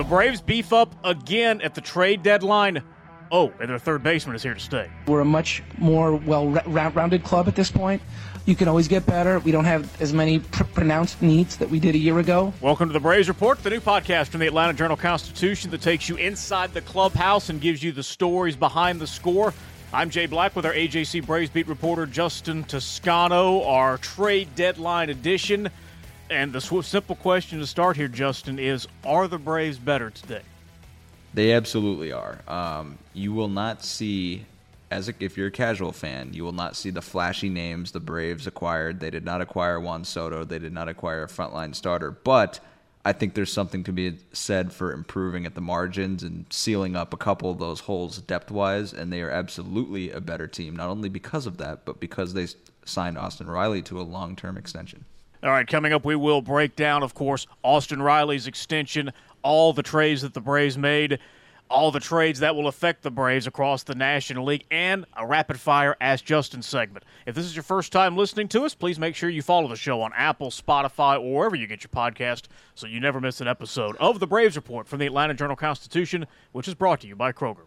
The Braves beef up again at the trade deadline. Oh, and their third baseman is here to stay. We're a much more well rounded club at this point. You can always get better. We don't have as many pr- pronounced needs that we did a year ago. Welcome to the Braves Report, the new podcast from the Atlanta Journal Constitution that takes you inside the clubhouse and gives you the stories behind the score. I'm Jay Black with our AJC Braves beat reporter Justin Toscano, our trade deadline edition. And the simple question to start here, Justin, is Are the Braves better today? They absolutely are. Um, you will not see, as a, if you're a casual fan, you will not see the flashy names the Braves acquired. They did not acquire Juan Soto. They did not acquire a frontline starter. But I think there's something to be said for improving at the margins and sealing up a couple of those holes depth wise. And they are absolutely a better team, not only because of that, but because they signed Austin Riley to a long term extension. All right, coming up, we will break down, of course, Austin Riley's extension all the trades that the Braves made, all the trades that will affect the Braves across the National League, and a rapid fire Ask Justin segment. If this is your first time listening to us, please make sure you follow the show on Apple, Spotify, or wherever you get your podcast so you never miss an episode of the Braves Report from the Atlanta Journal Constitution, which is brought to you by Kroger.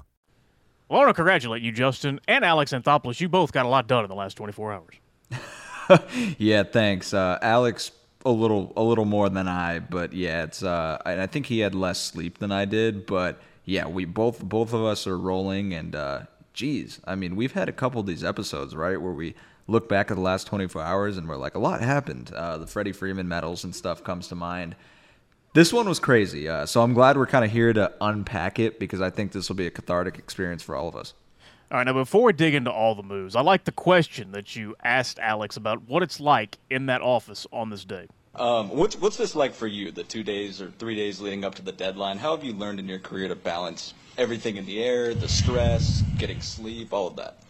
Well, I want to congratulate you, Justin, and Alex Anthopoulos. You both got a lot done in the last 24 hours. yeah, thanks, uh, Alex. A little, a little more than I, but yeah, it's. Uh, I, I think he had less sleep than I did, but yeah, we both, both of us are rolling, and uh, geez, I mean, we've had a couple of these episodes, right, where we look back at the last 24 hours and we're like, a lot happened. Uh, the Freddie Freeman medals and stuff comes to mind. This one was crazy, uh, so I'm glad we're kind of here to unpack it because I think this will be a cathartic experience for all of us. All right, now before we dig into all the moves, I like the question that you asked Alex about what it's like in that office on this day. Um, what's what's this like for you? The two days or three days leading up to the deadline. How have you learned in your career to balance everything in the air, the stress, getting sleep, all of that?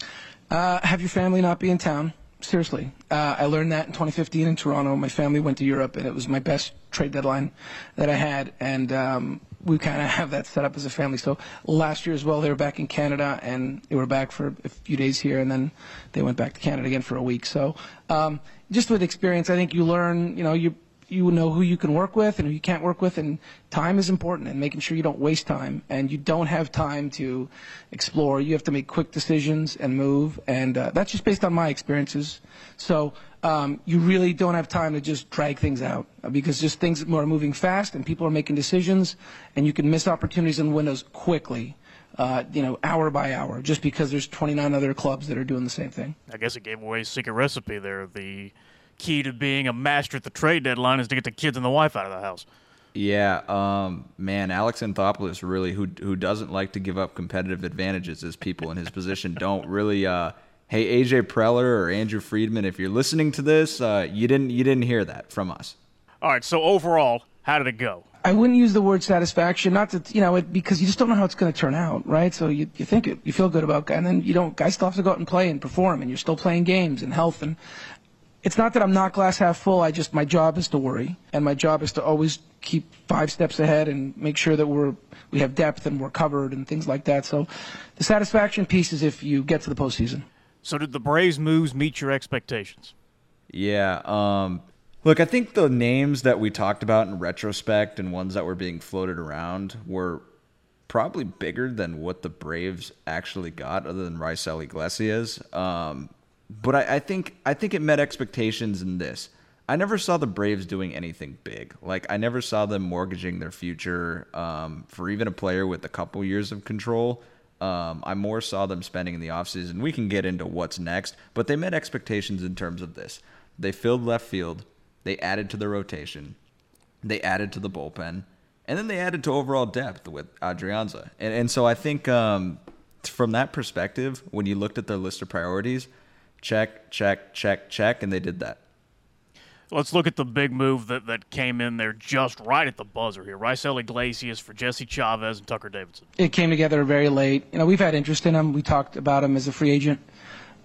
Uh, have your family not be in town. Seriously, uh, I learned that in 2015 in Toronto. My family went to Europe, and it was my best trade deadline that I had. And um, we kind of have that set up as a family. So last year as well, they were back in Canada and they were back for a few days here, and then they went back to Canada again for a week. So um, just with experience, I think you learn. You know, you you know who you can work with and who you can't work with, and time is important, and making sure you don't waste time, and you don't have time to explore. You have to make quick decisions and move, and uh, that's just based on my experiences. So um, you really don't have time to just drag things out uh, because just things are moving fast and people are making decisions, and you can miss opportunities and windows quickly. Uh, you know, hour by hour, just because there's 29 other clubs that are doing the same thing. I guess it gave away secret recipe there. The key to being a master at the trade deadline is to get the kids and the wife out of the house. Yeah, um, man, Alex Anthopoulos really, who who doesn't like to give up competitive advantages as people in his position don't really. Uh, hey, AJ Preller or Andrew Friedman, if you're listening to this, uh, you didn't you didn't hear that from us. All right. So overall, how did it go? I wouldn't use the word satisfaction, not to you know, it, because you just don't know how it's going to turn out, right? So you you think it, you feel good about, and then you don't. Guys still have to go out and play and perform, and you're still playing games and health and it's not that I'm not glass half full. I just my job is to worry, and my job is to always keep five steps ahead and make sure that we're we have depth and we're covered and things like that. So, the satisfaction piece is if you get to the postseason. So, did the Braves moves meet your expectations? Yeah. Um, look, I think the names that we talked about in retrospect and ones that were being floated around were probably bigger than what the Braves actually got, other than Raisel Iglesias. Um, but I, I think I think it met expectations in this. I never saw the Braves doing anything big. Like I never saw them mortgaging their future um, for even a player with a couple years of control. Um, I more saw them spending in the offseason. We can get into what's next, but they met expectations in terms of this. They filled left field. They added to the rotation. They added to the bullpen. And then they added to overall depth with Adrianza. And, and so I think um, from that perspective, when you looked at their list of priorities – check, check, check, check, and they did that. Let's look at the big move that, that came in there just right at the buzzer here. Raisel Iglesias for Jesse Chavez and Tucker Davidson. It came together very late. You know, we've had interest in him. We talked about him as a free agent.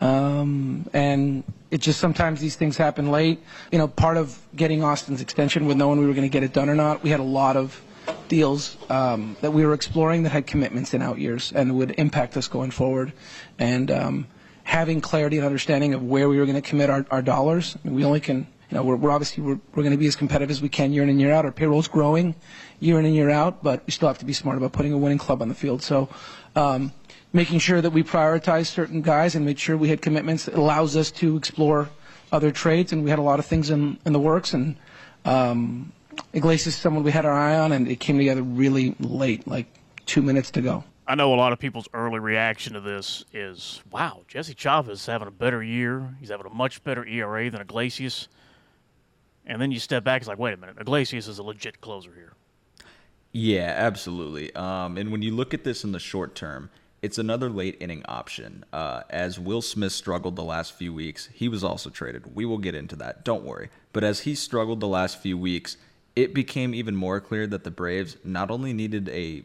Um, and it just sometimes these things happen late. You know, part of getting Austin's extension with knowing we were going to get it done or not, we had a lot of deals um, that we were exploring that had commitments in out years and would impact us going forward. And um, having clarity and understanding of where we were going to commit our, our dollars, I mean, we only can you know, we're, we're obviously we're, we're going to be as competitive as we can year in and year out. Our payroll's growing year in and year out, but we still have to be smart about putting a winning club on the field. So, um, making sure that we prioritize certain guys and make sure we had commitments that allows us to explore other trades. And we had a lot of things in, in the works. And um, Iglesias is someone we had our eye on, and it came together really late, like two minutes to go. I know a lot of people's early reaction to this is, wow, Jesse Chavez is having a better year. He's having a much better ERA than Iglesias. And then you step back, it's like, wait a minute, Iglesias is a legit closer here. Yeah, absolutely. Um, and when you look at this in the short term, it's another late inning option. Uh, as Will Smith struggled the last few weeks, he was also traded. We will get into that. Don't worry. But as he struggled the last few weeks, it became even more clear that the Braves not only needed a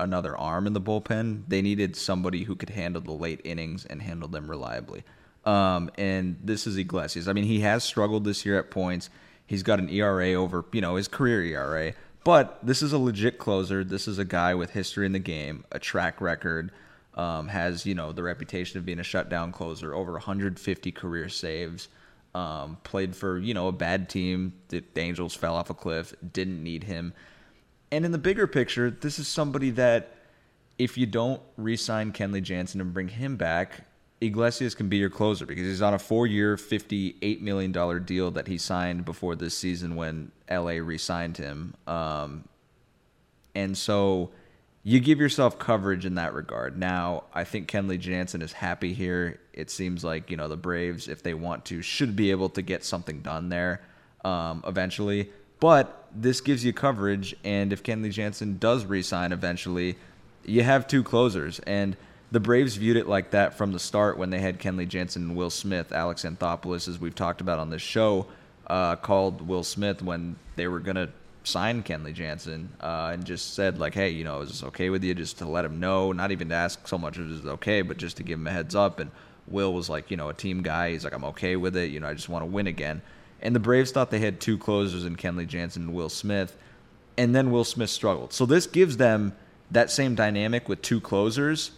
another arm in the bullpen, they needed somebody who could handle the late innings and handle them reliably. Um, and this is Iglesias. I mean, he has struggled this year at points. He's got an ERA over, you know, his career ERA. But this is a legit closer. This is a guy with history in the game, a track record, um, has, you know, the reputation of being a shutdown closer, over 150 career saves. Um, played for, you know, a bad team. The Angels fell off a cliff, didn't need him. And in the bigger picture, this is somebody that if you don't re sign Kenley Jansen and bring him back, Iglesias can be your closer because he's on a four-year, fifty-eight million dollar deal that he signed before this season when LA re-signed him. Um, and so you give yourself coverage in that regard. Now, I think Kenley Jansen is happy here. It seems like you know the Braves, if they want to, should be able to get something done there um, eventually. But this gives you coverage, and if Kenley Jansen does re-sign eventually, you have two closers and the Braves viewed it like that from the start when they had Kenley Jansen and Will Smith. Alex Anthopoulos, as we've talked about on this show, uh, called Will Smith when they were going to sign Kenley Jansen uh, and just said, like, hey, you know, is this okay with you? Just to let him know, not even to ask so much if it's okay, but just to give him a heads up. And Will was like, you know, a team guy. He's like, I'm okay with it. You know, I just want to win again. And the Braves thought they had two closers in Kenley Jansen and Will Smith. And then Will Smith struggled. So this gives them that same dynamic with two closers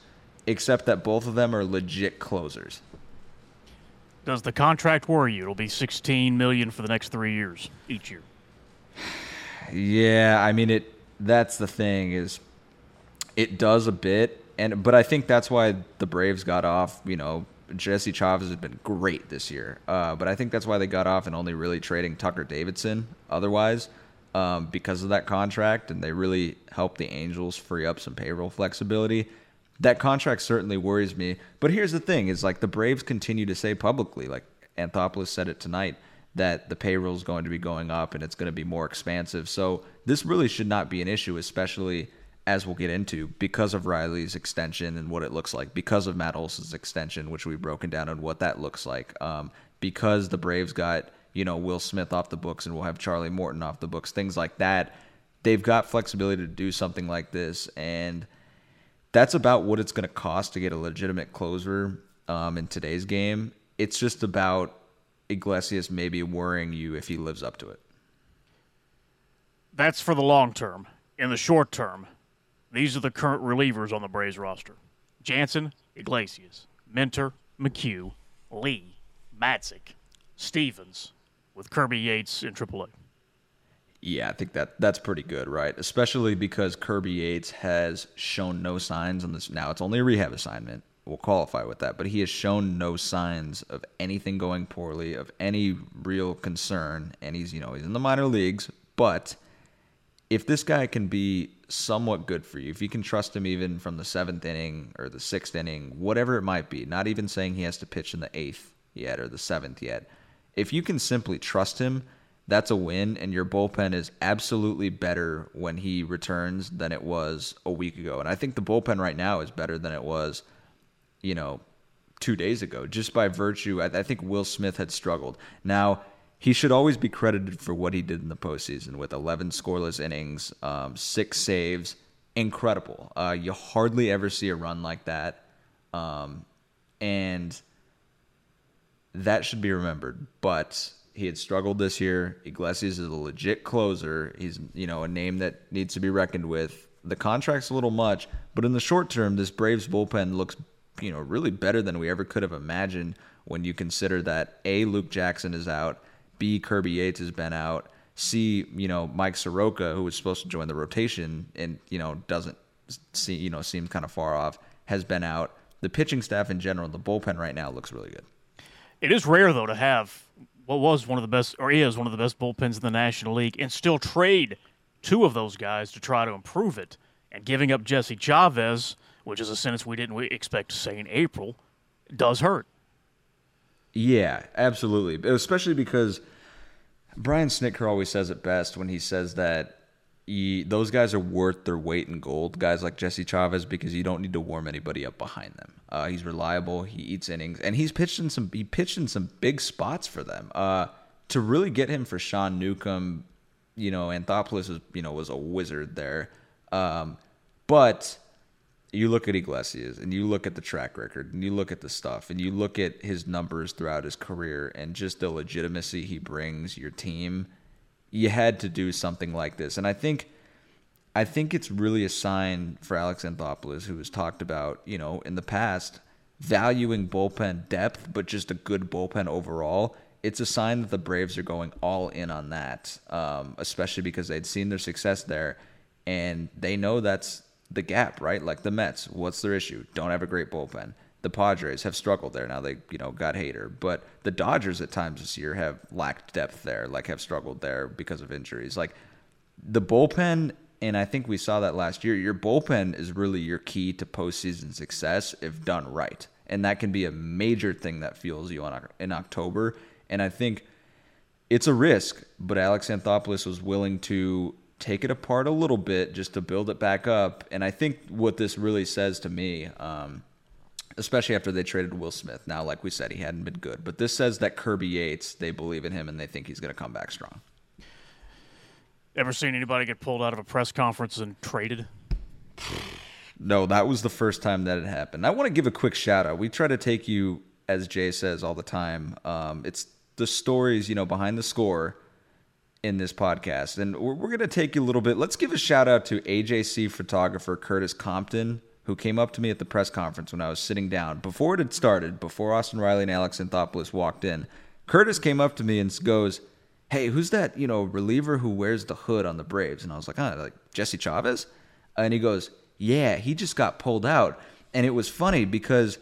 except that both of them are legit closers. Does the contract worry you? It'll be 16 million for the next 3 years each year. Yeah, I mean it that's the thing is it does a bit and but I think that's why the Braves got off, you know, Jesse Chavez has been great this year. Uh, but I think that's why they got off and only really trading Tucker Davidson otherwise. Um, because of that contract, and they really helped the Angels free up some payroll flexibility that contract certainly worries me. But here's the thing: is like the Braves continue to say publicly, like Anthopoulos said it tonight, that the payroll is going to be going up and it's going to be more expansive. So this really should not be an issue, especially as we'll get into because of Riley's extension and what it looks like, because of Matt Olson's extension, which we've broken down on what that looks like, um, because the Braves got you know Will Smith off the books and we'll have Charlie Morton off the books, things like that. They've got flexibility to do something like this and that's about what it's going to cost to get a legitimate closer um, in today's game. It's just about Iglesias maybe worrying you if he lives up to it. That's for the long term. In the short term, these are the current relievers on the Braves roster Jansen, Iglesias, Minter, McHugh, Lee, Matzek, Stephens, with Kirby Yates in AAA. Yeah, I think that that's pretty good, right? Especially because Kirby Yates has shown no signs on this. Now it's only a rehab assignment. We'll qualify with that, but he has shown no signs of anything going poorly, of any real concern, and he's you know he's in the minor leagues. But if this guy can be somewhat good for you, if you can trust him even from the seventh inning or the sixth inning, whatever it might be, not even saying he has to pitch in the eighth yet or the seventh yet, if you can simply trust him that's a win, and your bullpen is absolutely better when he returns than it was a week ago. And I think the bullpen right now is better than it was, you know, two days ago, just by virtue. I, think Will Smith had struggled. Now, he should always be credited for what he did in the postseason with 11 scoreless innings, um, six saves. Incredible. Uh, you hardly ever see a run like that. Um, and that should be remembered. But he had struggled this year. Iglesias is a legit closer. He's, you know, a name that needs to be reckoned with. The contract's a little much, but in the short term, this Braves bullpen looks, you know, really better than we ever could have imagined when you consider that A, Luke Jackson is out, B, Kirby Yates has been out, C, you know, Mike Soroka, who was supposed to join the rotation and, you know, doesn't see, you know, seems kind of far off, has been out. The pitching staff in general, the bullpen right now looks really good. It is rare though to have what was one of the best or is one of the best bullpens in the National League and still trade two of those guys to try to improve it. And giving up Jesse Chavez, which is a sentence we didn't expect to say in April, does hurt. Yeah, absolutely. Especially because Brian Snitker always says it best when he says that he, those guys are worth their weight in gold. Guys like Jesse Chavez because you don't need to warm anybody up behind them. Uh, he's reliable. He eats innings, and he's pitched in some. He pitched in some big spots for them. Uh, to really get him for Sean Newcomb, you know, Anthopoulos was you know was a wizard there. Um, but you look at Iglesias and you look at the track record and you look at the stuff and you look at his numbers throughout his career and just the legitimacy he brings your team you had to do something like this. And i think i think it's really a sign for alex anthopoulos who has talked about you know in the past valuing bullpen depth but just a good bullpen overall. It's a sign that the braves are going all in on that um, especially because they'd seen their success there. And they know that's the gap, right? Like the Mets, what's their issue? Don't have a great bullpen. The Padres have struggled there. Now they, you know, got Hader, but the Dodgers at times this year have lacked depth there, like have struggled there because of injuries. Like the bullpen, and I think we saw that last year. Your bullpen is really your key to postseason success if done right, and that can be a major thing that fuels you on in October. And I think it's a risk, but Alex Anthopoulos was willing to take it apart a little bit just to build it back up. And I think what this really says to me, um, especially after they traded Will Smith. Now, like we said, he hadn't been good, but this says that Kirby Yates, they believe in him and they think he's going to come back strong. Ever seen anybody get pulled out of a press conference and traded? No, that was the first time that it happened. I want to give a quick shout out. We try to take you, as Jay says all the time. Um, it's the stories, you know, behind the score in this podcast. And we're, we're going to take you a little bit. Let's give a shout out to AJC photographer Curtis Compton, who came up to me at the press conference when I was sitting down. Before it had started, before Austin Riley and Alex Anthopoulos walked in, Curtis came up to me and goes, Hey, who's that, you know, reliever who wears the hood on the Braves? And I was like, oh, like Jesse Chavez? And he goes, Yeah, he just got pulled out. And it was funny because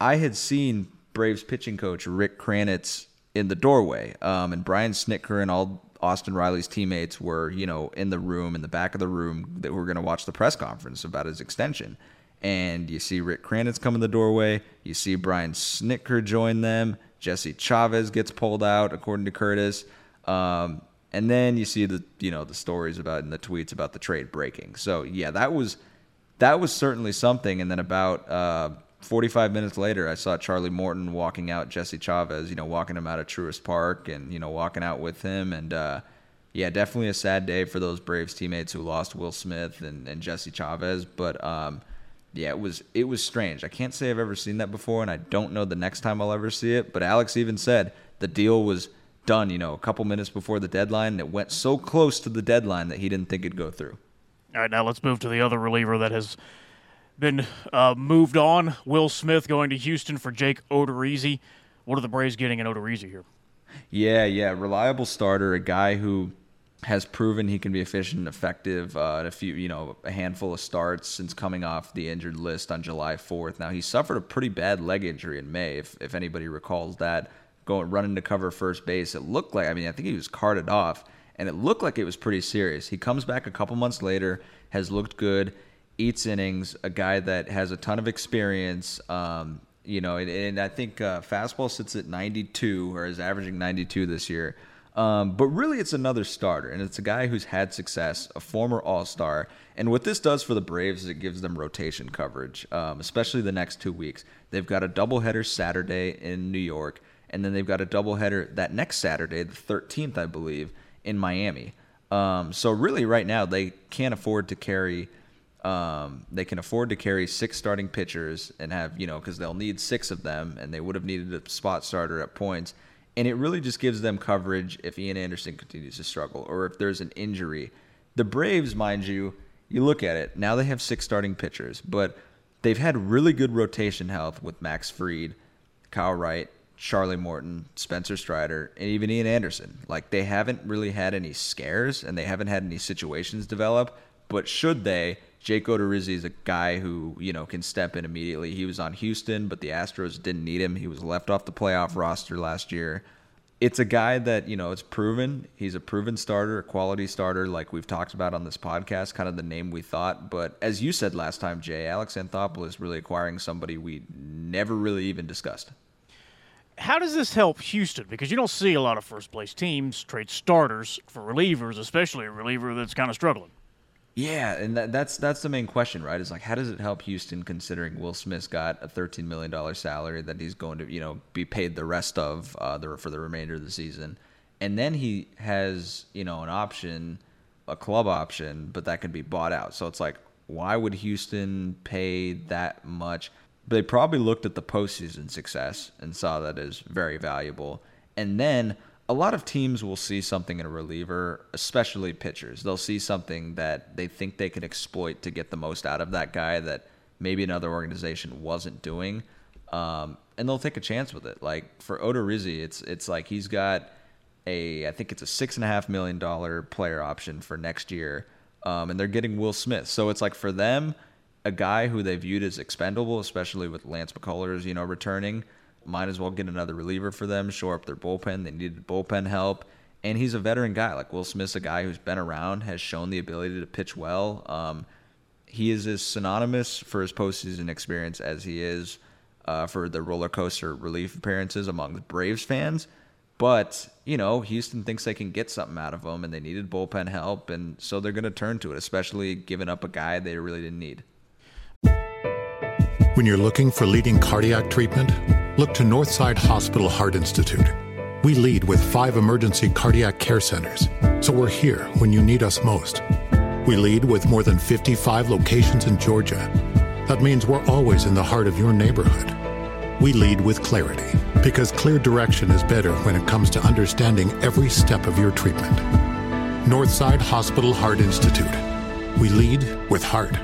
I had seen Braves pitching coach Rick Kranitz in the doorway. Um, and Brian Snitker and all Austin Riley's teammates were, you know, in the room, in the back of the room, that were going to watch the press conference about his extension. And you see Rick Kranitz come in the doorway. You see Brian Snitker join them. Jesse Chavez gets pulled out, according to Curtis. Um, and then you see the, you know, the stories about in the tweets about the trade breaking. So yeah, that was that was certainly something. And then about uh, 45 minutes later, I saw Charlie Morton walking out Jesse Chavez, you know, walking him out of Truist Park and, you know, walking out with him. And, uh, yeah, definitely a sad day for those Braves teammates who lost Will Smith and, and Jesse Chavez. But, um, yeah, it was it was strange. I can't say I've ever seen that before, and I don't know the next time I'll ever see it. But Alex even said the deal was done, you know, a couple minutes before the deadline, and it went so close to the deadline that he didn't think it'd go through. All right, now let's move to the other reliever that has been uh, moved on. Will Smith going to Houston for Jake Odorizzi. What are the Braves getting in Odorizzi here? Yeah, yeah, reliable starter, a guy who has proven he can be efficient and effective uh, a few, you know, a handful of starts since coming off the injured list on July 4th. Now he suffered a pretty bad leg injury in May, if if anybody recalls that. Going running to cover first base, it looked like I mean I think he was carted off, and it looked like it was pretty serious. He comes back a couple months later, has looked good eats innings, a guy that has a ton of experience. Um, you know, and, and I think uh, fastball sits at 92 or is averaging 92 this year. Um, but really, it's another starter, and it's a guy who's had success, a former All Star. And what this does for the Braves is it gives them rotation coverage, um, especially the next two weeks. They've got a doubleheader Saturday in New York, and then they've got a doubleheader that next Saturday, the 13th, I believe, in Miami. Um, so really, right now they can't afford to carry. Um, they can afford to carry six starting pitchers and have you know because they'll need six of them, and they would have needed a spot starter at points. And it really just gives them coverage if Ian Anderson continues to struggle or if there's an injury. The Braves, mind you, you look at it now they have six starting pitchers, but they've had really good rotation health with Max Fried, Kyle Wright, Charlie Morton, Spencer Strider, and even Ian Anderson. Like they haven't really had any scares and they haven't had any situations develop. But should they, Jake Odorizzi is a guy who you know can step in immediately. He was on Houston, but the Astros didn't need him. He was left off the playoff roster last year. It's a guy that you know it's proven. He's a proven starter, a quality starter, like we've talked about on this podcast. Kind of the name we thought, but as you said last time, Jay, Alex Anthopoulos really acquiring somebody we never really even discussed how does this help Houston? Because you don't see a lot of first place teams trade starters for relievers, especially a reliever that's kind of struggling. Yeah, and that, that's that's the main question, right? Is like, how does it help Houston considering Will Smith's got a thirteen million dollar salary that he's going to, you know, be paid the rest of uh, the for the remainder of the season, and then he has, you know, an option, a club option, but that can be bought out. So it's like, why would Houston pay that much? they probably looked at the postseason success and saw that as very valuable. And then a lot of teams will see something in a reliever, especially pitchers. They'll see something that they think they can exploit to get the most out of that guy that maybe another organization wasn't doing, um, and they'll take a chance with it. Like for Odorizzi, it's it's like he's got a I think it's a six and a half million dollar player option for next year, um, and they're getting Will Smith. So it's like for them a guy who they viewed as expendable, especially with Lance McCullers, you know, returning. Might as well get another reliever for them, shore up their bullpen. They needed bullpen help. And he's a veteran guy. Like Will Smith's a guy who's been around, has shown the ability to pitch well. Um, he is as synonymous for his postseason experience as he is uh, for the roller coaster relief appearances among the Braves fans. But, you know, Houston thinks they can get something out of him and they needed bullpen help. And so they're going to turn to it, especially giving up a guy they really didn't need. When you're looking for leading cardiac treatment, look to Northside Hospital Heart Institute. We lead with five emergency cardiac care centers, so we're here when you need us most. We lead with more than 55 locations in Georgia. That means we're always in the heart of your neighborhood. We lead with clarity, because clear direction is better when it comes to understanding every step of your treatment. Northside Hospital Heart Institute. We lead with heart.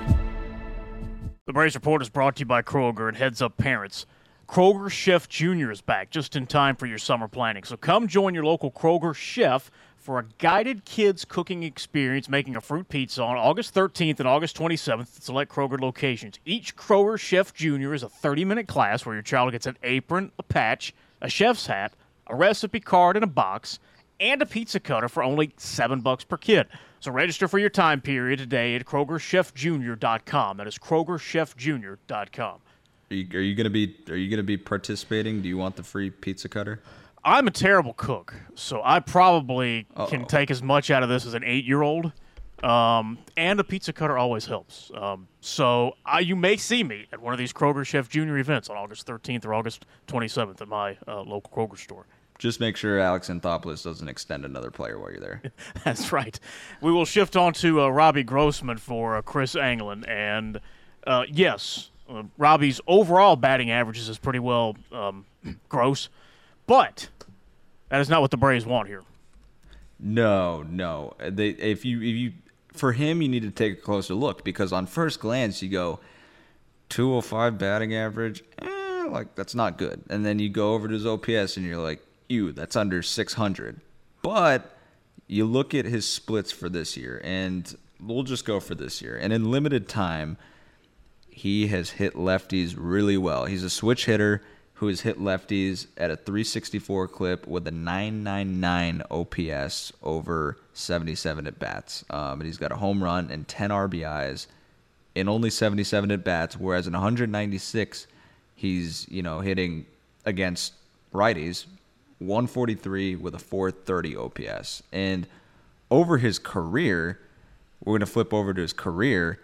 The Braves Report is brought to you by Kroger and Heads Up Parents. Kroger Chef Jr. is back just in time for your summer planning. So come join your local Kroger chef for a guided kids cooking experience making a fruit pizza on August 13th and August 27th at select Kroger locations. Each Kroger Chef Jr. is a 30 minute class where your child gets an apron, a patch, a chef's hat, a recipe card, and a box, and a pizza cutter for only 7 bucks per kid. So register for your time period today at KrogerChefJr.com. That is KrogerChefJr.com. Are you, are you gonna be Are you gonna be participating? Do you want the free pizza cutter? I'm a terrible cook, so I probably Uh-oh. can take as much out of this as an eight year old. Um, and a pizza cutter always helps. Um, so I, you may see me at one of these Kroger Chef Jr. events on August 13th or August 27th at my uh, local Kroger store. Just make sure Alex Anthopoulos doesn't extend another player while you're there. That's right. We will shift on to uh, Robbie Grossman for uh, Chris Anglin. And uh, yes, uh, Robbie's overall batting averages is pretty well um, gross, but that is not what the Braves want here. No, no. They, if you, if you, for him, you need to take a closer look because on first glance, you go 205 batting average. Eh, like that's not good. And then you go over to his OPS and you're like, ew, that's under 600. But you look at his splits for this year, and we'll just go for this year. And in limited time, he has hit lefties really well. He's a switch hitter who has hit lefties at a 364 clip with a 999 OPS over 77 at bats. Um, and he's got a home run and 10 RBIs in only 77 at bats, whereas in 196, he's you know hitting against righties 143 with a 430 OPS. And over his career, we're going to flip over to his career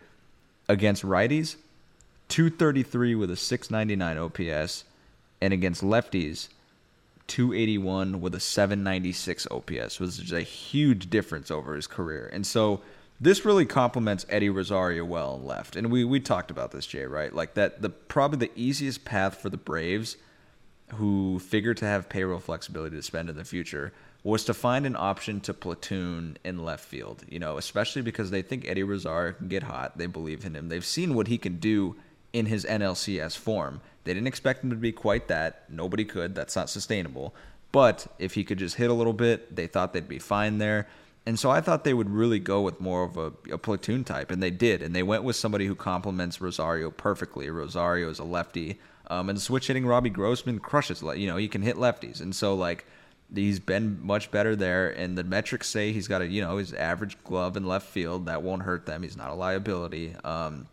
against righties, 233 with a 699 OPS, and against lefties, 281 with a 796 OPS, was just a huge difference over his career. And so this really complements Eddie Rosario well and left. And we we talked about this, Jay, right? Like that the probably the easiest path for the Braves who figure to have payroll flexibility to spend in the future was to find an option to platoon in left field, you know, especially because they think Eddie Rosario can get hot. They believe in him. They've seen what he can do in his NLCS form. They didn't expect him to be quite that. Nobody could. That's not sustainable. But if he could just hit a little bit, they thought they'd be fine there. And so I thought they would really go with more of a, a platoon type, and they did. And they went with somebody who complements Rosario perfectly. Rosario is a lefty, um, and switch hitting Robbie Grossman crushes. You know, he can hit lefties, and so like he's been much better there. And the metrics say he's got a you know his average glove in left field that won't hurt them. He's not a liability. Um,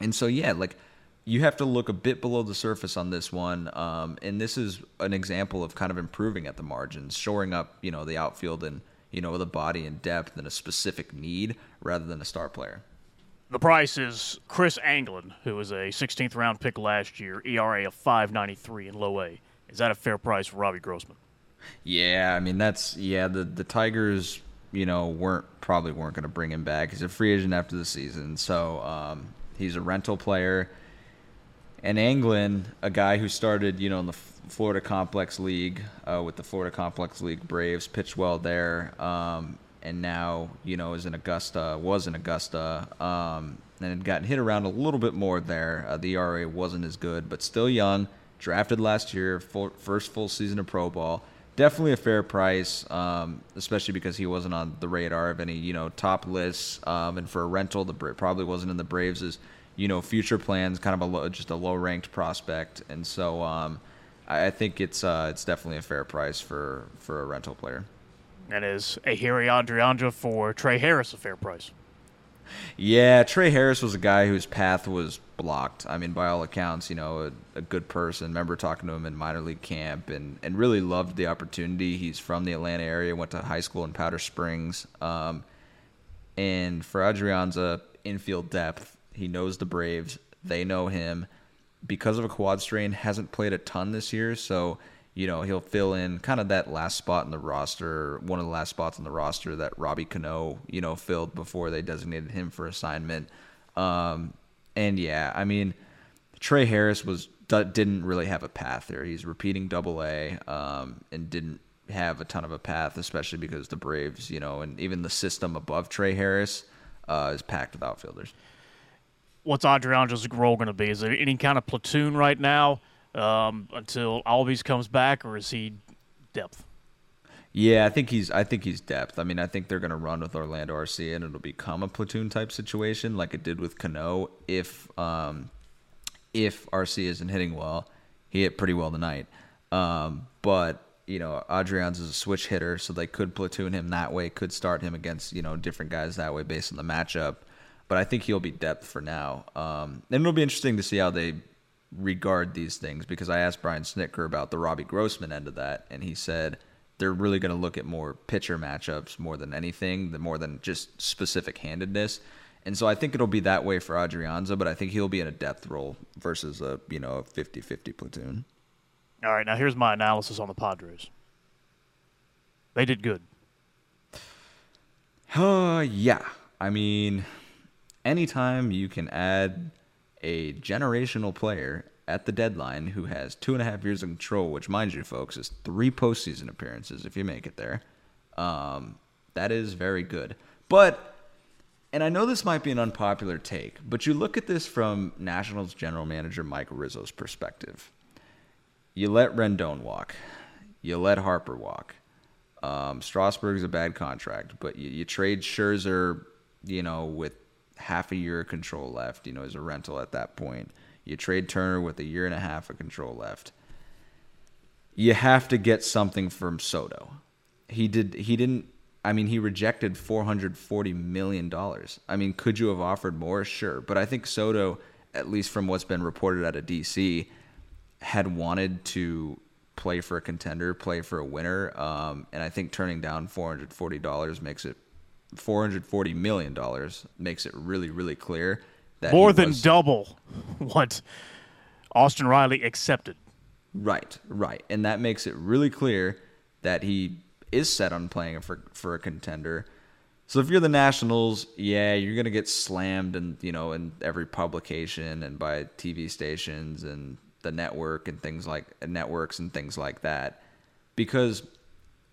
and so yeah, like you have to look a bit below the surface on this one. Um, and this is an example of kind of improving at the margins, shoring up, you know, the outfield and, you know, the body and depth and a specific need rather than a star player. The price is Chris Anglin, who was a 16th round pick last year, ERA of 593 in low A. Is that a fair price for Robbie Grossman? Yeah, I mean that's yeah, the the Tigers, you know, weren't probably weren't going to bring him back. He's a free agent after the season. So, um, he's a rental player and Anglin, a guy who started, you know, in the Florida Complex League uh, with the Florida Complex League Braves, pitched well there, um, and now, you know, is in Augusta, was in Augusta, um, and had gotten hit around a little bit more there. Uh, the ERA wasn't as good, but still young. Drafted last year, full, first full season of pro ball. Definitely a fair price, um, especially because he wasn't on the radar of any, you know, top lists. Um, and for a rental, the probably wasn't in the Braves' you know future plans, kind of a low, just a low ranked prospect, and so um, I, I think it's uh, it's definitely a fair price for for a rental player. And is Ehire Adrianza for Trey Harris a fair price? Yeah, Trey Harris was a guy whose path was blocked. I mean, by all accounts, you know, a, a, good person. Remember talking to him in minor league camp and, and really loved the opportunity. He's from the Atlanta area, went to high school in Powder Springs. Um, and for Adrianza, infield depth, he knows the Braves. They know him. Because of a quad strain, hasn't played a ton this year, so you know he'll fill in kind of that last spot in the roster, one of the last spots in the roster that Robbie Cano, you know, filled before they designated him for assignment. Um, and yeah, I mean, Trey Harris was didn't really have a path there. He's repeating Double A, um, and didn't have a ton of a path, especially because the Braves, you know, and even the system above Trey Harris uh, is packed with outfielders what's Adrianza's role going to be? Is there any kind of platoon right now um, until Albies comes back, or is he depth? Yeah, I think he's. I think he's depth. I mean, I think they're going to run with Orlando Arcia, and it'll become a platoon type situation, like it did with Cano. If um, if Arcia isn't hitting well, he hit pretty well tonight. Um, but you know, Adrianza is a switch hitter, so they could platoon him that way. Could start him against you know different guys that way based on the matchup but I think he'll be depth for now. Um, and it'll be interesting to see how they regard these things because I asked Brian Snitker about the Robbie Grossman end of that, and he said they're really going to look at more pitcher matchups more than anything, more than just specific handedness. And so I think it'll be that way for Adrianza, but I think he'll be in a depth role versus a you know a 50-50 platoon. All right, now here's my analysis on the Padres. They did good. Uh, yeah. I mean, anytime you can add a generational player at the deadline who has two and a half years of control, which, mind you, folks, is three postseason appearances if you make it there, um, that is very good. But, and I know this might be an unpopular take, but you look at this from Nationals general manager Mike Rizzo's perspective. You let Rendon walk, you let Harper walk. Um, Strasburg's a bad contract, but you, you trade Scherzer, you know, with half a year of control left, you know, as a rental at that point. You trade Turner with a year and a half of control left. You have to get something from Soto. He did he didn't I mean, he rejected $440 million. I mean, could you have offered more? Sure. But I think Soto, at least from what's been reported out of DC, had wanted to play for a contender, play for a winner. Um, and I think turning down $440 makes it 440 million dollars makes it really really clear that more than was, double what Austin Riley accepted. Right, right, and that makes it really clear that he is set on playing for for a contender. So if you're the Nationals, yeah, you're gonna get slammed and you know in every publication and by TV stations and the network and things like networks and things like that, because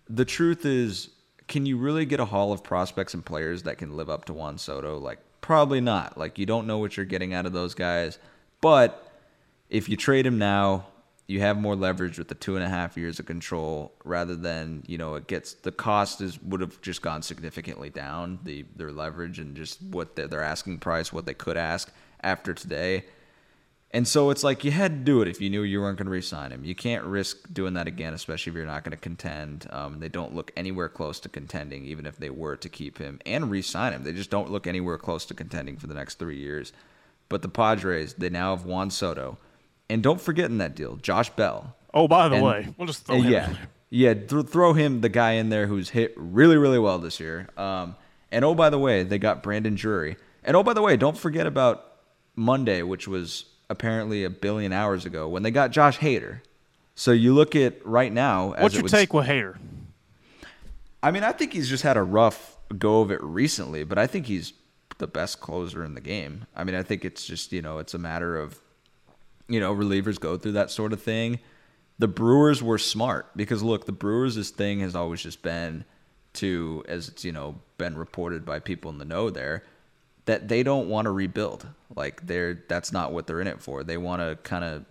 the truth is, can you really get a haul of prospects and players that can live up to Juan Soto? Like probably not. Like you don't know what you're getting out of those guys, but if you trade him now, you have more leverage with the two and a half years of control rather than you know it gets the cost is would have just gone significantly down the their leverage and just what their, their asking price what they could ask after today and so it's like you had to do it if you knew you weren't going to re-sign him you can't risk doing that again especially if you're not going to contend um, they don't look anywhere close to contending even if they were to keep him and re-sign him they just don't look anywhere close to contending for the next three years but the padres they now have juan soto and don't forget in that deal, Josh Bell. Oh, by the And- way, we'll just throw him yeah, in there. yeah, th- throw him the guy in there who's hit really, really well this year. Um, and oh, by the way, they got Brandon Drury. And oh, by the way, don't forget about Monday, which was apparently a billion hours ago when they got Josh Hader. So you look at right now. As What's your would- take with Hader? I mean, I think he's just had a rough go of it recently, but I think he's the best closer in the game. I mean, I think it's just, you know, it's a matter of, you know, relievers go through that sort of thing. The Brewers were smart because look, the Brewers' thing has always just been to, as it's, you know, been reported by people in the know there, that they don't want to rebuild. Like they're that's not what they're in it for. They want to kind of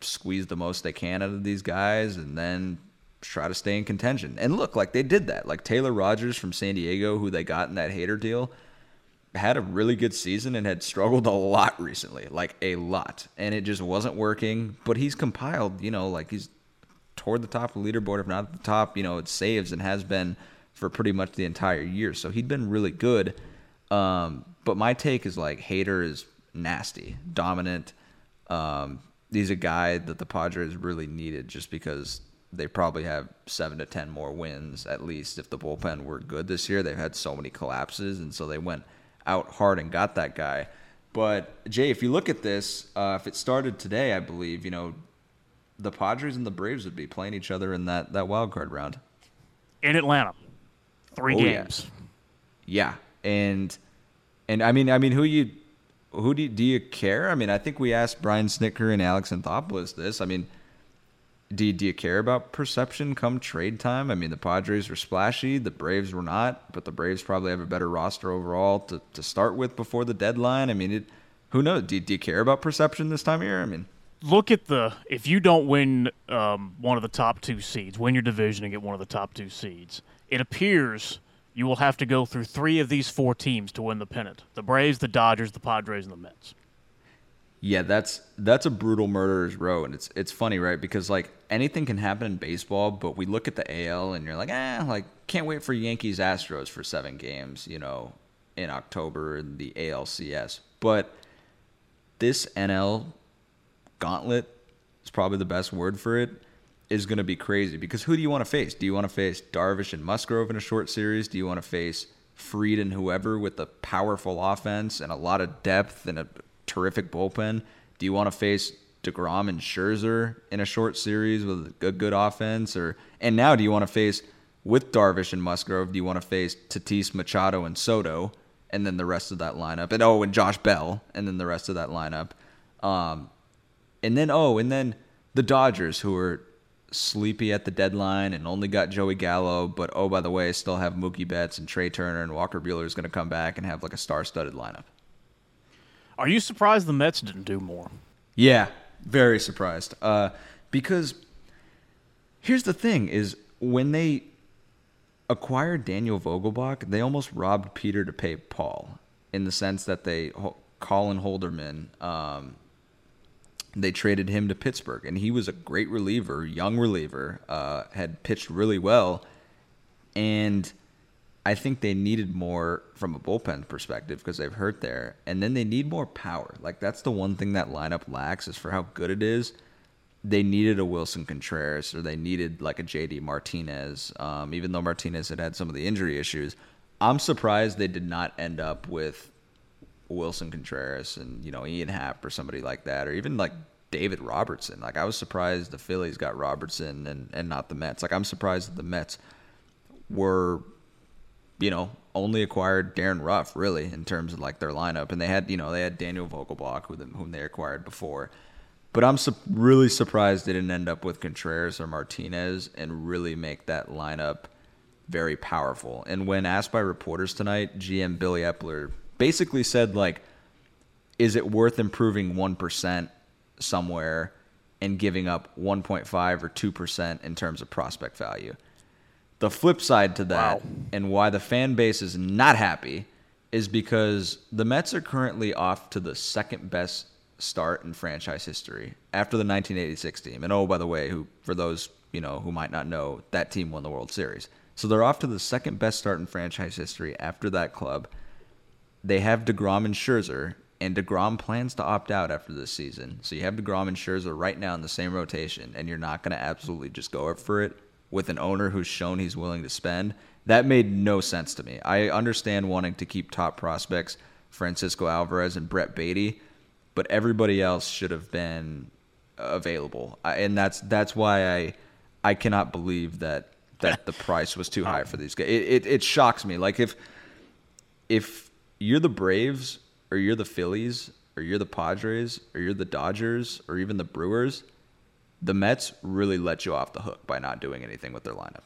squeeze the most they can out of these guys and then try to stay in contention. And look, like they did that. Like Taylor Rogers from San Diego, who they got in that Hader deal, had a really good season and had struggled a lot recently, like a lot. And it just wasn't working. But he's compiled, you know, like he's toward the top of the leaderboard, if not at the top, you know, it saves and has been for pretty much the entire year. So he'd been really good. Um, but my take is like Hader is nasty, dominant. Um, he's a guy that the Padres really needed just because they probably have seven to ten more wins at least if the bullpen were good this year. They've had so many collapses, and so they went out hard and got that guy. But Jay, if you look at this, uh, if it started today, I believe you know the Padres and the Braves would be playing each other in that that wild card round. In Atlanta. Three Oh, yeah. games. Yeah, and and I mean, I mean, who you who do you, do you care? I mean, I think we asked Brian Snitker and Alex Anthopoulos this. I mean, do you, do you care about perception come trade time? I mean, the Padres were splashy, the Braves were not, but the Braves probably have a better roster overall to, to start with before the deadline. I mean, it, who knows? Do, do you care about perception this time of year? I mean, Look at the if you don't win um, one of the top two seeds, win your division and get one of the top two seeds, it appears you will have to go through three of these four teams to win the pennant: the Braves, the Dodgers, the Padres, and the Mets. Yeah, that's that's a brutal murderer's row, and it's it's funny, right? Because like anything can happen in baseball, but we look at the AL and you're like, ah, like can't wait for Yankees Astros for seven games, you know, in October in the ALCS. But this NL gauntlet is probably the best word for it. Is going to be crazy because who do you want to face? Do you want to face Darvish and Musgrove in a short series? Do you want to face Fried and whoever with a powerful offense and a lot of depth and a terrific bullpen? Do you want to face DeGrom and Scherzer in a short series with a good offense? Or and now do you want to face with Darvish and Musgrove? Do you want to face Tatis, Machado, and Soto, and then the rest of that lineup? And oh, and Josh Bell, and then the rest of that lineup. Um, and then oh, and then the Dodgers, who are sleepy at the deadline and only got Joey Gallo, but oh by the way, still have Mookie Betts and Trea Turner and Walker Buehler is going to come back and have like a star-studded lineup. Are you surprised the Mets didn't do more? Yeah, very surprised. Uh, because here's the thing: is when they acquired Daniel Vogelbach, they almost robbed Peter to pay Paul, in the sense that they Colin Holderman. Um, they traded him to Pittsburgh, and he was a great reliever, young reliever, uh, had pitched really well, and I think they needed more from a bullpen perspective because they've hurt there, and then they need more power. Like that's the one thing that lineup lacks is for how good it is. They needed a Willson Contreras, or they needed like a JD Martinez. Um, even though Martinez had had some of the injury issues, I'm surprised they did not end up with Willson Contreras and you know Ian Happ or somebody like that, or even like David Robertson. Like I was surprised the Phillies got Robertson and and not the Mets. Like I'm surprised that the Mets were, you know, only acquired Darin Ruf really in terms of like their lineup, and they had you know they had Daniel Vogelbach them, whom they acquired before. But I'm su- really surprised they didn't end up with Contreras or Martinez and really make that lineup very powerful. And when asked by reporters tonight, GM Billy Eppler basically said like, "Is it worth improving one percent somewhere and giving up 1.5 or two percent in terms of prospect value?" The flip side to that, Wow. and why the fan base is not happy, is because the Mets are currently off to the second best start in franchise history after the 1986 team. And oh, by the way, who for those you know who might not know, that team won the World Series. So they're off to the second best start in franchise history after that club. They have DeGrom and Scherzer, and DeGrom plans to opt out after this season. So you have DeGrom and Scherzer right now in the same rotation, and you're not going to absolutely just go up for it with an owner who's shown he's willing to spend. That made no sense to me. I understand wanting to keep top prospects, Francisco Alvarez and Brett Baty, but everybody else should have been available, and that's that's why I I cannot believe that that the price was too high for these guys. It, it it shocks me. Like if if you're the Braves or you're the Phillies or you're the Padres or you're the Dodgers or even the Brewers, the Mets really let you off the hook by not doing anything with their lineup.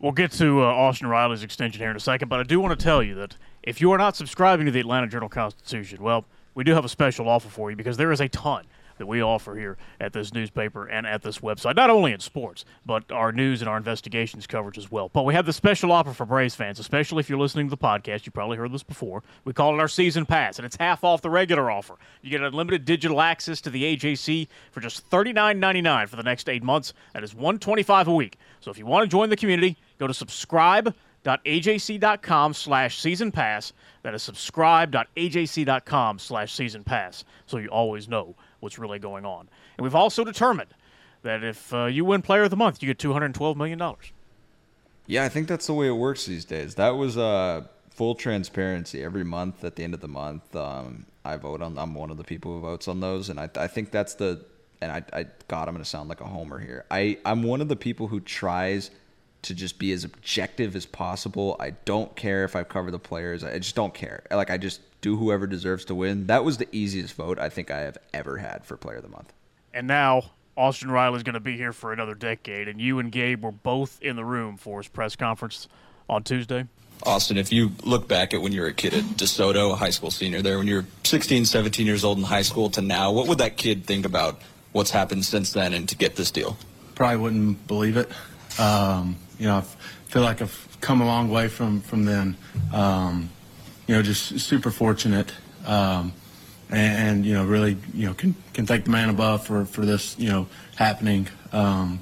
We'll get to uh, Austin Riley's extension here in a second, but I do want to tell you that if you are not subscribing to the Atlanta Journal Constitution, well, we do have a special offer for you because there is a ton that we offer here at this newspaper and at this website, not only in sports, but our news and our investigations coverage as well. But we have the special offer for Braves fans, especially if you're listening to the podcast. You probably heard this before. We call it our season pass, and it's half off the regular offer. You get unlimited digital access to the AJC for just $39.99 for the next eight months. That is 125 a week. So if you want to join the community, go to subscribe subscribe.ajc.com slash season pass. That is subscribe.ajc.com slash season pass. So you always know what's really going on. And we've also determined that if uh, you win player of the month, you get $212 million. Yeah, I think that's the way it works these days. That was uh, full transparency. Every month, at the end of the month, um, I vote on. I'm one of the people who votes on those, and I, I think that's the. And I, I, God, I'm going to sound like a homer here. I, I'm one of the people who tries to just be as objective as possible. I don't care if I cover the players. I just don't care. Like I just do whoever deserves to win. That was the easiest vote I think I have ever had for Player of the Month. And now Austin Riley's going to be here for another decade, and you and Gabe were both in the room for his press conference on Tuesday. Austin, if you look back at when you were a kid at DeSoto, a high school senior there, when you were 16, 17 years old in high school to now, what would that kid think about what's happened since then and to get this deal? probably wouldn't believe it. Um, you know, I feel like I've come a long way from from then. Um, you know, just super fortunate, um, and, and you know, really, you know, can can thank the man above for for this, you know, happening. Um,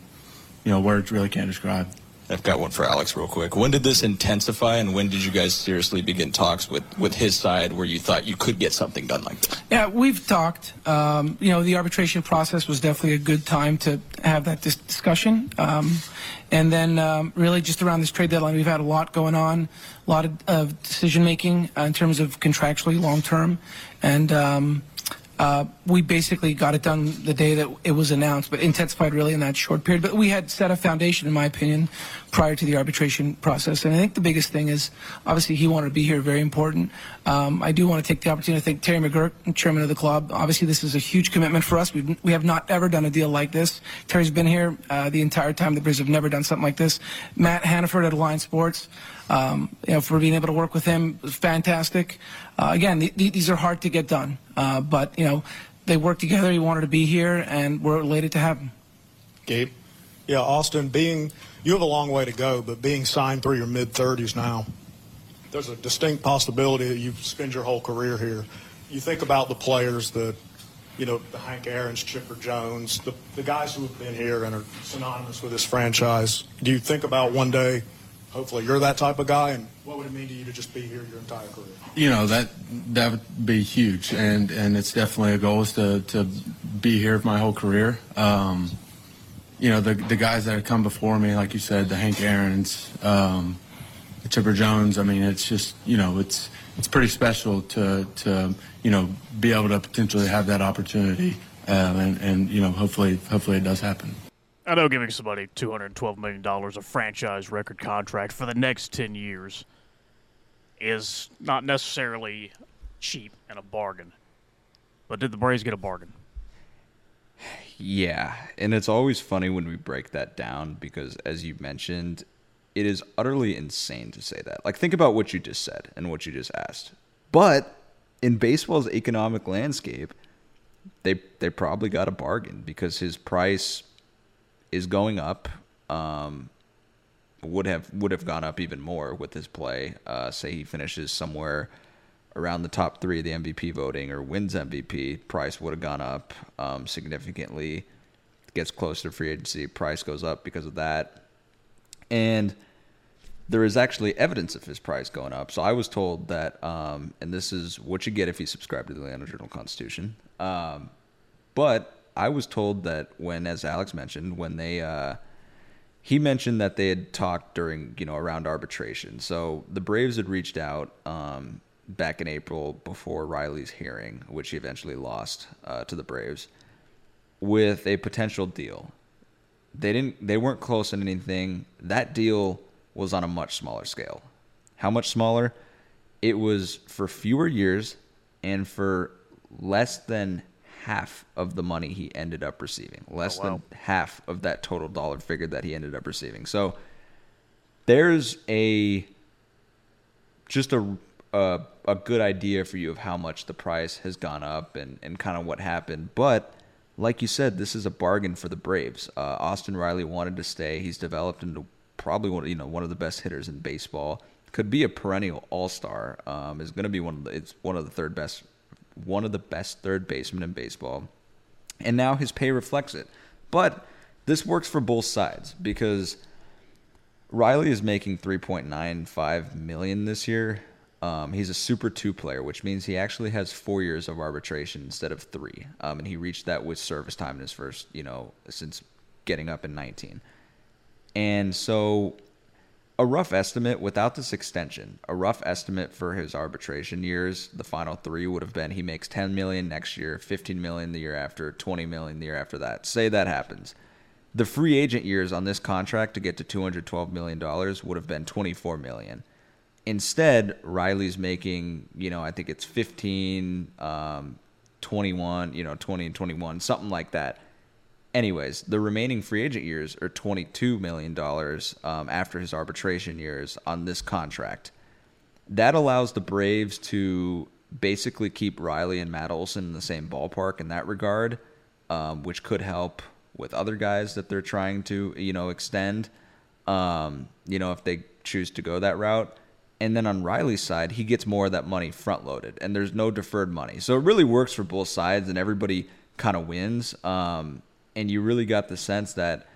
you know, words really can't describe. I've got one for Alex real quick. When did this intensify and when did you guys seriously begin talks with, with his side where you thought you could get something done like this? Yeah, we've talked. Um, you know, the arbitration process was definitely a good time to have that dis- discussion. Um, and then, um, really, just around this trade deadline, we've had a lot going on, a lot of, of decision making uh, in terms of contractually long term, and um, uh, we basically got it done the day that it was announced, but intensified really in that short period. But we had set a foundation, in my opinion, prior to the arbitration process. And I think the biggest thing is obviously he wanted to be here, very important. Um, I do want to take the opportunity to thank Terry McGuirk, chairman of the club. Obviously, this is a huge commitment for us. We've, we have not ever done a deal like this. Terry's been here uh, the entire time. The Braves have never done something like this. Matt Hannaford at Alliance Sports. Um, you know, for being able to work with him fantastic. Uh, again, th- th- these are hard to get done, uh, but you know, they worked together. He wanted to be here, and we're elated to have him. Gabe? Yeah, Austin, being you have a long way to go, but being signed through your mid 30s now, there's a distinct possibility that you spend your whole career here. You think about the players that, you know, the Hank Aaron's, Chipper Jones, the, the guys who have been here and are synonymous with this franchise. Do you think about one day, hopefully, you're that type of guy, and what would it mean to you to just be here your entire career? You know that that would be huge, and and it's definitely a goal is to to be here my whole career. Um, you know the the guys that have come before me, like you said, the Hank Aaron's, um, the Chipper Jones. I mean, it's just you know it's it's pretty special to to you know be able to potentially have that opportunity um, and and you know hopefully hopefully it does happen. I know giving somebody $212 million a franchise record contract for the next 10 years is not necessarily cheap and a bargain. But did the Braves get a bargain? Yeah, and it's always funny when we break that down because, as you mentioned, it is utterly insane to say that. Like, think about what you just said and what you just asked. But in baseball's economic landscape, they they probably got a bargain because his price is going up. Um, would have would have gone up even more with his play. Uh, say he finishes somewhere around the top three of the MVP voting or wins MVP, price would have gone up um, significantly. Gets closer to free agency, price goes up because of that. And there is actually evidence of his price going up. So I was told that, um, and this is what you get if you subscribe to the Atlanta Journal Constitution. Um, but I was told that when, as Alex mentioned, when they, uh, he mentioned that they had talked during, you know, around arbitration. So the Braves had reached out um, back in April before Riley's hearing, which he eventually lost uh, to the Braves, with a potential deal. They didn't. They weren't close on anything. That deal was on a much smaller scale. How much smaller? It was for fewer years and for less than half of the money he ended up receiving. Less oh, wow. than half of that total dollar figure that he ended up receiving. So there's a just a a, a good idea for you of how much the price has gone up and, and kind of what happened. But like you said, this is a bargain for the Braves. Uh, Austin Riley wanted to stay. He's developed into probably one, you know, one of the best hitters in baseball. Could be a perennial All Star. Um, is going to be one of the, it's one of the third best one of the best third basemen in baseball. And now his pay reflects it. But this works for both sides because Riley is making 3.95 million this year. Um, he's a Super Two player, which means he actually has four years of arbitration instead of three, um, and he reached that with service time in his first, you know, since getting up in 19. And so a rough estimate without this extension, a rough estimate for his arbitration years, the final three would have been he makes 10 million next year, 15 million the year after, 20 million the year after that. Say that happens. The free agent years on this contract to get to 212 million dollars would have been 24 million. Instead, Riley's making, you know, I think it's 15, um, 21, you know, 20 and 21, something like that anyways, the remaining free agent years are $22 million um, after his arbitration years on this contract. That allows the Braves to basically keep Riley and Matt Olson in the same ballpark in that regard, um, which could help with other guys that they're trying to, you know, extend, um, you know, if they choose to go that route. And then on Riley's side, he gets more of that money front loaded, and there's no deferred money. So it really works for both sides, and everybody kind of wins. Um, and you really got the sense that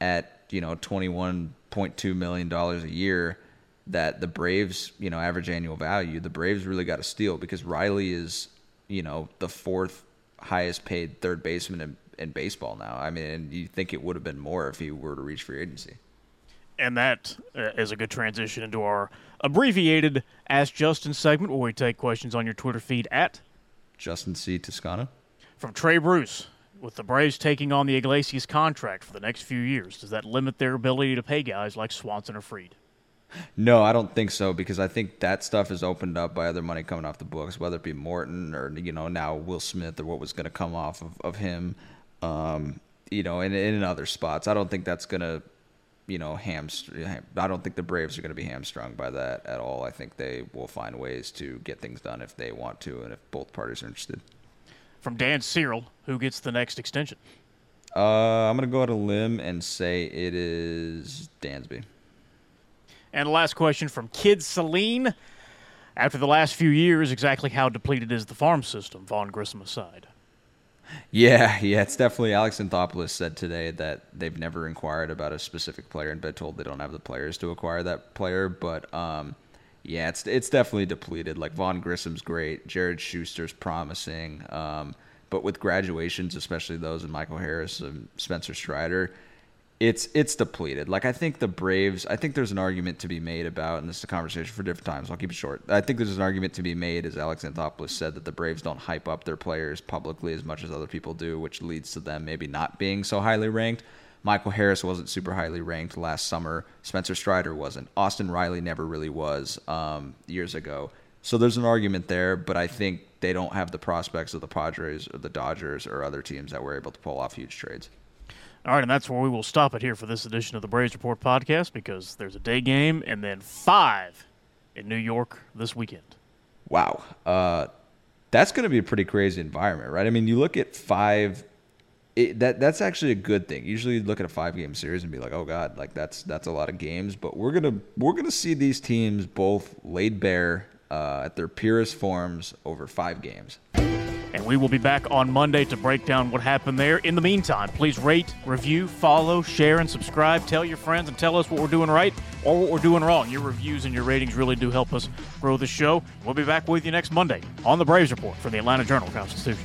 at you know twenty one point two million dollars a year, that the Braves you know average annual value, the Braves really got a steal because Riley is you know the fourth highest paid third baseman in, in baseball now. I mean, and you think it would have been more if he were to reach free agency. And that uh, is a good transition into our abbreviated Ask Justin segment where we take questions on your Twitter feed at Justin C. Toscano. From Trey Bruce with the Braves taking on the Iglesias contract for the next few years, does that limit their ability to pay guys like Swanson or Fried? No, I don't think so because I think that stuff is opened up by other money coming off the books, whether it be Morton or you know now Will Smith or what was going to come off of, of him, um, you know, and in other spots. I don't think that's going to, you know, hamstring. I don't think the Braves are going to be hamstrung by that at all. I think they will find ways to get things done if they want to and if both parties are interested from Dan Cyril, who gets the next extension? Uh, I'm going to go out a limb and say it is Dansby. And the last question from Kid Celine. After the last few years, exactly how depleted is the farm system, Vaughn Grissom aside? Yeah, yeah, it's definitely. Alex Anthopoulos said today that they've never inquired about a specific player and been told they don't have the players to acquire that player. But um, yeah, it's it's definitely depleted. Like Vaughn Grissom's great, Jared Shuster's promising, um, but with graduations, especially those in Michael Harris and Spencer Strider, it's it's depleted. Like I think the Braves, I think there's an argument to be made about, and this is a conversation for different times. I'll keep it short. I think there's an argument to be made, as Alex Anthopoulos said, that the Braves don't hype up their players publicly as much as other people do, which leads to them maybe not being so highly ranked. Michael Harris wasn't super highly ranked last summer. Spencer Strider wasn't. Austin Riley never really was um, years ago. So there's an argument there, but I think they don't have the prospects of the Padres or the Dodgers or other teams that were able to pull off huge trades. All right, and that's where we will stop it here for this edition of the Braves Report podcast because there's a day game and then five in New York this weekend. Wow. Uh, that's going to be a pretty crazy environment, right? I mean, you look at five. It, that that's actually a good thing. Usually, you look at a five game series and be like, "Oh God, like that's that's a lot of games." But we're gonna we're gonna see these teams both laid bare uh, at their purest forms over five games. And we will be back on Monday to break down what happened there. In the meantime, please rate, review, follow, share, and subscribe. Tell your friends and tell us what we're doing right or what we're doing wrong. Your reviews and your ratings really do help us grow the show. We'll be back with you next Monday on the Braves Report from the Atlanta Journal Constitution.